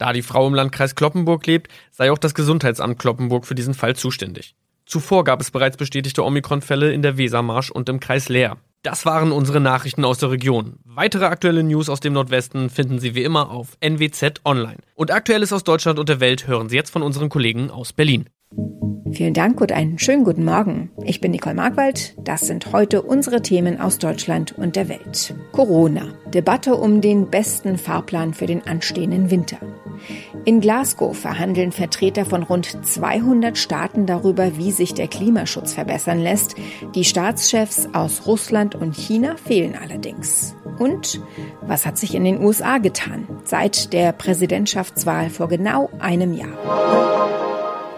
Da die Frau im Landkreis Kloppenburg lebt, sei auch das Gesundheitsamt Kloppenburg für diesen Fall zuständig. Zuvor gab es bereits bestätigte Omikron-Fälle in der Wesermarsch und im Kreis Leer. Das waren unsere Nachrichten aus der Region. Weitere aktuelle News aus dem Nordwesten finden Sie wie immer auf NWZ Online. Und Aktuelles aus Deutschland und der Welt hören Sie jetzt von unseren Kollegen aus Berlin. Vielen Dank und einen schönen guten Morgen. Ich bin Nicole Markwald. Das sind heute unsere Themen aus Deutschland und der Welt. Corona. Debatte um den besten Fahrplan für den anstehenden Winter. In Glasgow verhandeln Vertreter von rund 200 Staaten darüber, wie sich der Klimaschutz verbessern lässt. Die Staatschefs aus Russland und China fehlen allerdings. Und was hat sich in den USA getan seit der Präsidentschaftswahl vor genau einem Jahr?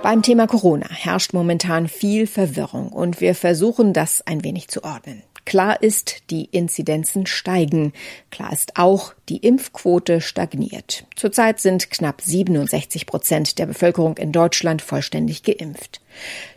Beim Thema Corona herrscht momentan viel Verwirrung und wir versuchen das ein wenig zu ordnen. Klar ist, die Inzidenzen steigen. Klar ist auch, die Impfquote stagniert. Zurzeit sind knapp 67 Prozent der Bevölkerung in Deutschland vollständig geimpft.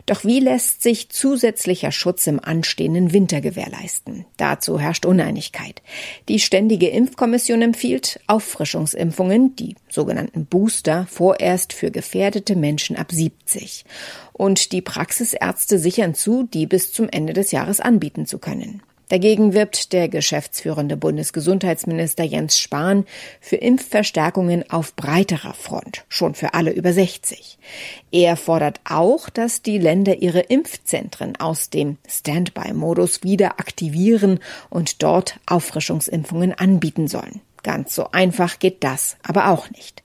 Doch wie lässt sich zusätzlicher Schutz im anstehenden Winter gewährleisten? Dazu herrscht Uneinigkeit. Die Ständige Impfkommission empfiehlt Auffrischungsimpfungen, die sogenannten Booster, vorerst für gefährdete Menschen ab 70. Und die Praxisärzte sichern zu, die bis zum Ende des Jahres anbieten zu können. Dagegen wirbt der geschäftsführende Bundesgesundheitsminister Jens Spahn für Impfverstärkungen auf breiterer Front, schon für alle über 60. Er fordert auch, dass die Länder ihre Impfzentren aus dem Standby-Modus wieder aktivieren und dort Auffrischungsimpfungen anbieten sollen. Ganz so einfach geht das aber auch nicht.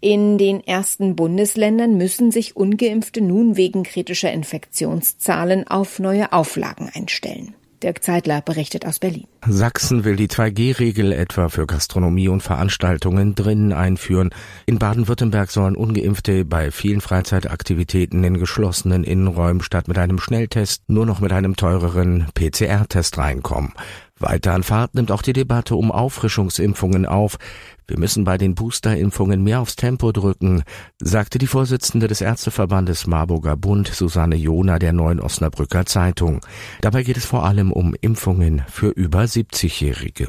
In den ersten Bundesländern müssen sich ungeimpfte nun wegen kritischer Infektionszahlen auf neue Auflagen einstellen. Dirk Zeitler berichtet aus Berlin. Sachsen will die 2G-Regel etwa für Gastronomie und Veranstaltungen drinnen einführen. In Baden-Württemberg sollen Ungeimpfte bei vielen Freizeitaktivitäten in geschlossenen Innenräumen statt mit einem Schnelltest nur noch mit einem teureren PCR-Test reinkommen. Weiter an Fahrt nimmt auch die Debatte um Auffrischungsimpfungen auf. Wir müssen bei den Boosterimpfungen mehr aufs Tempo drücken, sagte die Vorsitzende des Ärzteverbandes Marburger Bund, Susanne Jona, der Neuen Osnabrücker Zeitung. Dabei geht es vor allem um Impfungen für über 70-Jährige.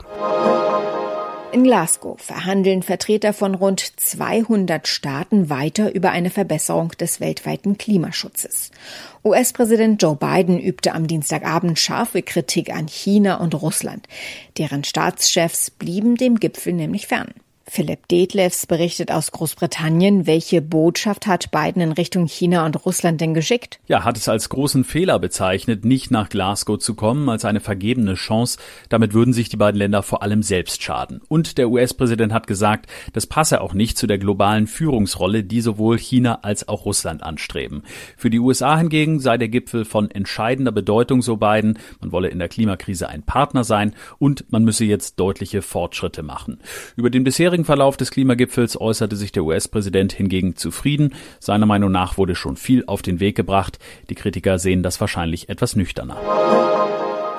In Glasgow verhandeln Vertreter von rund 200 Staaten weiter über eine Verbesserung des weltweiten Klimaschutzes. US-Präsident Joe Biden übte am Dienstagabend scharfe Kritik an China und Russland. Deren Staatschefs blieben dem Gipfel nämlich fern. Philipp Detlefs berichtet aus Großbritannien. Welche Botschaft hat Biden in Richtung China und Russland denn geschickt? Ja, hat es als großen Fehler bezeichnet, nicht nach Glasgow zu kommen, als eine vergebene Chance. Damit würden sich die beiden Länder vor allem selbst schaden. Und der US-Präsident hat gesagt, das passe auch nicht zu der globalen Führungsrolle, die sowohl China als auch Russland anstreben. Für die USA hingegen sei der Gipfel von entscheidender Bedeutung, so Biden. Man wolle in der Klimakrise ein Partner sein und man müsse jetzt deutliche Fortschritte machen. Über den bisherigen bisherigen Verlauf des Klimagipfels äußerte sich der US-Präsident hingegen zufrieden. Seiner Meinung nach wurde schon viel auf den Weg gebracht. Die Kritiker sehen das wahrscheinlich etwas nüchterner.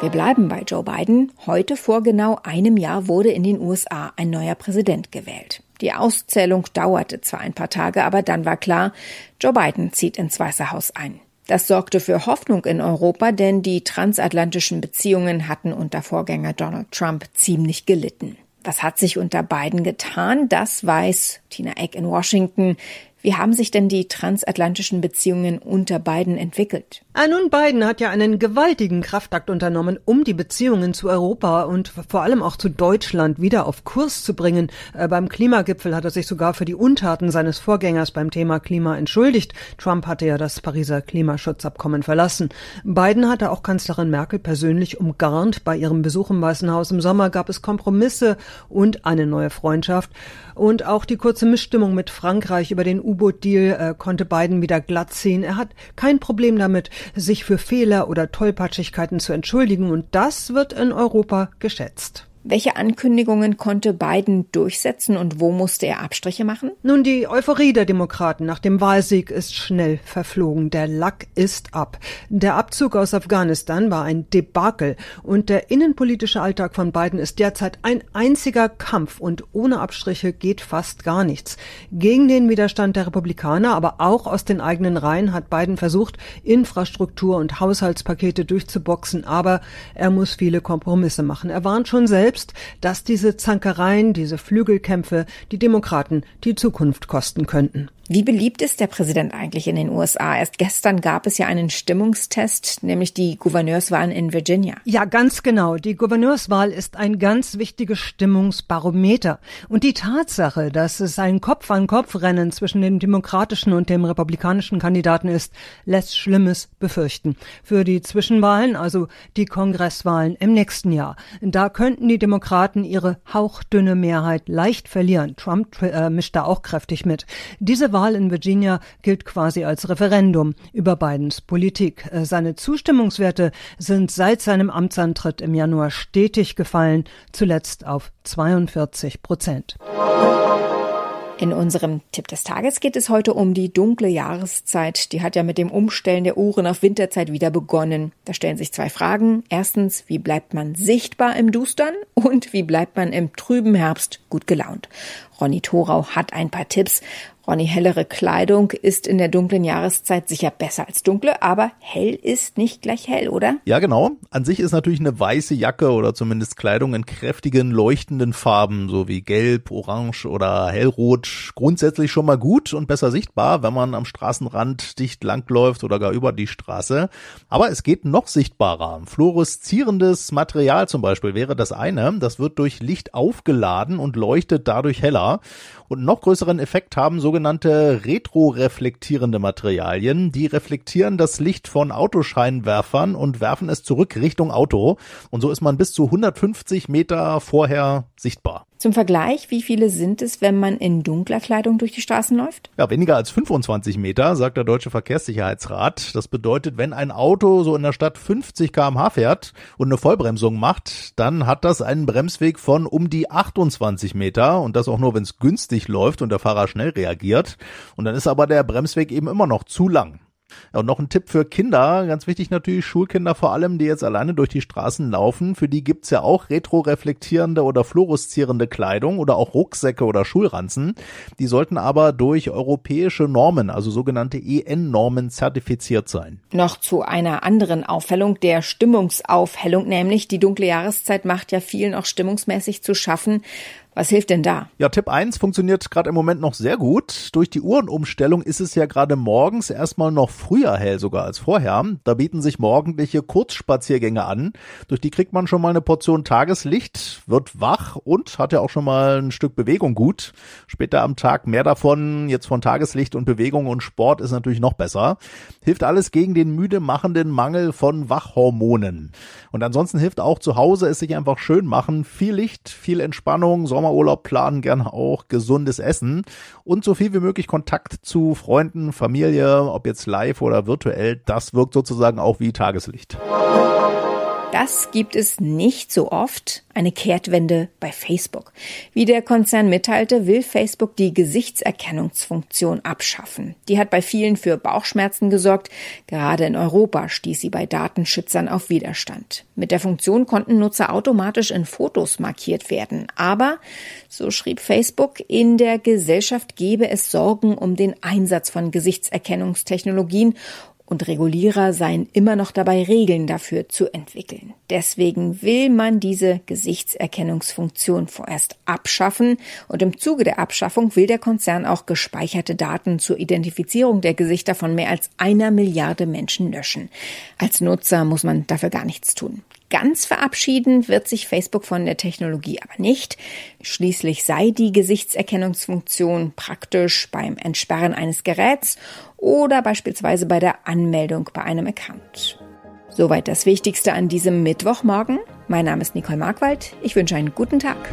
Wir bleiben bei Joe Biden. Heute vor genau einem Jahr wurde in den USA ein neuer Präsident gewählt. Die Auszählung dauerte zwar ein paar Tage, aber dann war klar, Joe Biden zieht ins Weiße Haus ein. Das sorgte für Hoffnung in Europa, denn die transatlantischen Beziehungen hatten unter Vorgänger Donald Trump ziemlich gelitten. Was hat sich unter beiden getan? Das weiß Tina Eck in Washington. Wie haben sich denn die transatlantischen Beziehungen unter beiden entwickelt? Ah, nun, Biden hat ja einen gewaltigen Kraftakt unternommen, um die Beziehungen zu Europa und vor allem auch zu Deutschland wieder auf Kurs zu bringen. Äh, beim Klimagipfel hat er sich sogar für die Untaten seines Vorgängers beim Thema Klima entschuldigt. Trump hatte ja das Pariser Klimaschutzabkommen verlassen. Biden hatte auch Kanzlerin Merkel persönlich umgarnt. Bei ihrem Besuch im Weißen Haus im Sommer gab es Kompromisse und eine neue Freundschaft. Und auch die kurze Missstimmung mit Frankreich über den U-Boot-Deal äh, konnte Biden wieder glatt ziehen. Er hat kein Problem damit, sich für Fehler oder Tollpatschigkeiten zu entschuldigen. Und das wird in Europa geschätzt. Welche Ankündigungen konnte Biden durchsetzen und wo musste er Abstriche machen? Nun, die Euphorie der Demokraten nach dem Wahlsieg ist schnell verflogen. Der Lack ist ab. Der Abzug aus Afghanistan war ein Debakel und der innenpolitische Alltag von Biden ist derzeit ein einziger Kampf und ohne Abstriche geht fast gar nichts. Gegen den Widerstand der Republikaner, aber auch aus den eigenen Reihen hat Biden versucht, Infrastruktur und Haushaltspakete durchzuboxen, aber er muss viele Kompromisse machen. Er warnt schon selbst, selbst, dass diese Zankereien, diese Flügelkämpfe die Demokraten die Zukunft kosten könnten. Wie beliebt ist der Präsident eigentlich in den USA? Erst gestern gab es ja einen Stimmungstest, nämlich die Gouverneurswahlen in Virginia. Ja, ganz genau. Die Gouverneurswahl ist ein ganz wichtiges Stimmungsbarometer. Und die Tatsache, dass es ein Kopf-an-Kopf-Rennen zwischen dem demokratischen und dem republikanischen Kandidaten ist, lässt Schlimmes befürchten. Für die Zwischenwahlen, also die Kongresswahlen im nächsten Jahr, da könnten die Demokraten ihre hauchdünne Mehrheit leicht verlieren. Trump äh, mischt da auch kräftig mit. Diese Wahl in Virginia gilt quasi als Referendum über Bidens Politik. Äh, seine Zustimmungswerte sind seit seinem Amtsantritt im Januar stetig gefallen, zuletzt auf 42 Prozent. In unserem Tipp des Tages geht es heute um die dunkle Jahreszeit. Die hat ja mit dem Umstellen der Uhren auf Winterzeit wieder begonnen. Da stellen sich zwei Fragen. Erstens, wie bleibt man sichtbar im Dustern? Und wie bleibt man im trüben Herbst gut gelaunt? Ronny Thorau hat ein paar Tipps. Ronny, hellere Kleidung ist in der dunklen Jahreszeit sicher besser als dunkle, aber hell ist nicht gleich hell, oder? Ja, genau. An sich ist natürlich eine weiße Jacke oder zumindest Kleidung in kräftigen, leuchtenden Farben, so wie gelb, orange oder hellrot, grundsätzlich schon mal gut und besser sichtbar, wenn man am Straßenrand dicht langläuft oder gar über die Straße. Aber es geht noch sichtbarer. Fluoreszierendes Material zum Beispiel wäre das eine. Das wird durch Licht aufgeladen und leuchtet dadurch heller. Und noch größeren Effekt haben sogenannte retroreflektierende Materialien. Die reflektieren das Licht von Autoscheinwerfern und werfen es zurück Richtung Auto. Und so ist man bis zu 150 Meter vorher sichtbar. Zum Vergleich, wie viele sind es, wenn man in dunkler Kleidung durch die Straßen läuft? Ja, weniger als 25 Meter, sagt der Deutsche Verkehrssicherheitsrat. Das bedeutet, wenn ein Auto so in der Stadt 50 kmh fährt und eine Vollbremsung macht, dann hat das einen Bremsweg von um die 28 Meter und das auch nur, wenn es günstig läuft und der Fahrer schnell reagiert. Und dann ist aber der Bremsweg eben immer noch zu lang. Ja, und noch ein Tipp für Kinder, ganz wichtig natürlich Schulkinder vor allem, die jetzt alleine durch die Straßen laufen. Für die gibt's ja auch retroreflektierende oder fluoreszierende Kleidung oder auch Rucksäcke oder Schulranzen. Die sollten aber durch europäische Normen, also sogenannte EN-Normen, zertifiziert sein. Noch zu einer anderen Auffällung, der Stimmungsaufhellung, nämlich die dunkle Jahreszeit macht ja vielen auch stimmungsmäßig zu schaffen. Was hilft denn da? Ja, Tipp 1 funktioniert gerade im Moment noch sehr gut. Durch die Uhrenumstellung ist es ja gerade morgens erstmal noch früher hell sogar als vorher. Da bieten sich morgendliche Kurzspaziergänge an. Durch die kriegt man schon mal eine Portion Tageslicht, wird wach und hat ja auch schon mal ein Stück Bewegung gut. Später am Tag mehr davon. Jetzt von Tageslicht und Bewegung und Sport ist natürlich noch besser. Hilft alles gegen den müde machenden Mangel von Wachhormonen. Und ansonsten hilft auch zu Hause es sich einfach schön machen. Viel Licht, viel Entspannung, Sommerurlaub planen, gerne auch gesundes Essen und so viel wie möglich Kontakt zu Freunden, Familie, ob jetzt live oder virtuell. Das wirkt sozusagen auch wie Tageslicht. Das gibt es nicht so oft, eine Kehrtwende bei Facebook. Wie der Konzern mitteilte, will Facebook die Gesichtserkennungsfunktion abschaffen. Die hat bei vielen für Bauchschmerzen gesorgt. Gerade in Europa stieß sie bei Datenschützern auf Widerstand. Mit der Funktion konnten Nutzer automatisch in Fotos markiert werden. Aber, so schrieb Facebook, in der Gesellschaft gebe es Sorgen um den Einsatz von Gesichtserkennungstechnologien und Regulierer seien immer noch dabei, Regeln dafür zu entwickeln. Deswegen will man diese Gesichtserkennungsfunktion vorerst abschaffen und im Zuge der Abschaffung will der Konzern auch gespeicherte Daten zur Identifizierung der Gesichter von mehr als einer Milliarde Menschen löschen. Als Nutzer muss man dafür gar nichts tun. Ganz verabschieden wird sich Facebook von der Technologie aber nicht. Schließlich sei die Gesichtserkennungsfunktion praktisch beim Entsperren eines Geräts oder beispielsweise bei der Anmeldung bei einem Account. Soweit das Wichtigste an diesem Mittwochmorgen. Mein Name ist Nicole Markwald. Ich wünsche einen guten Tag.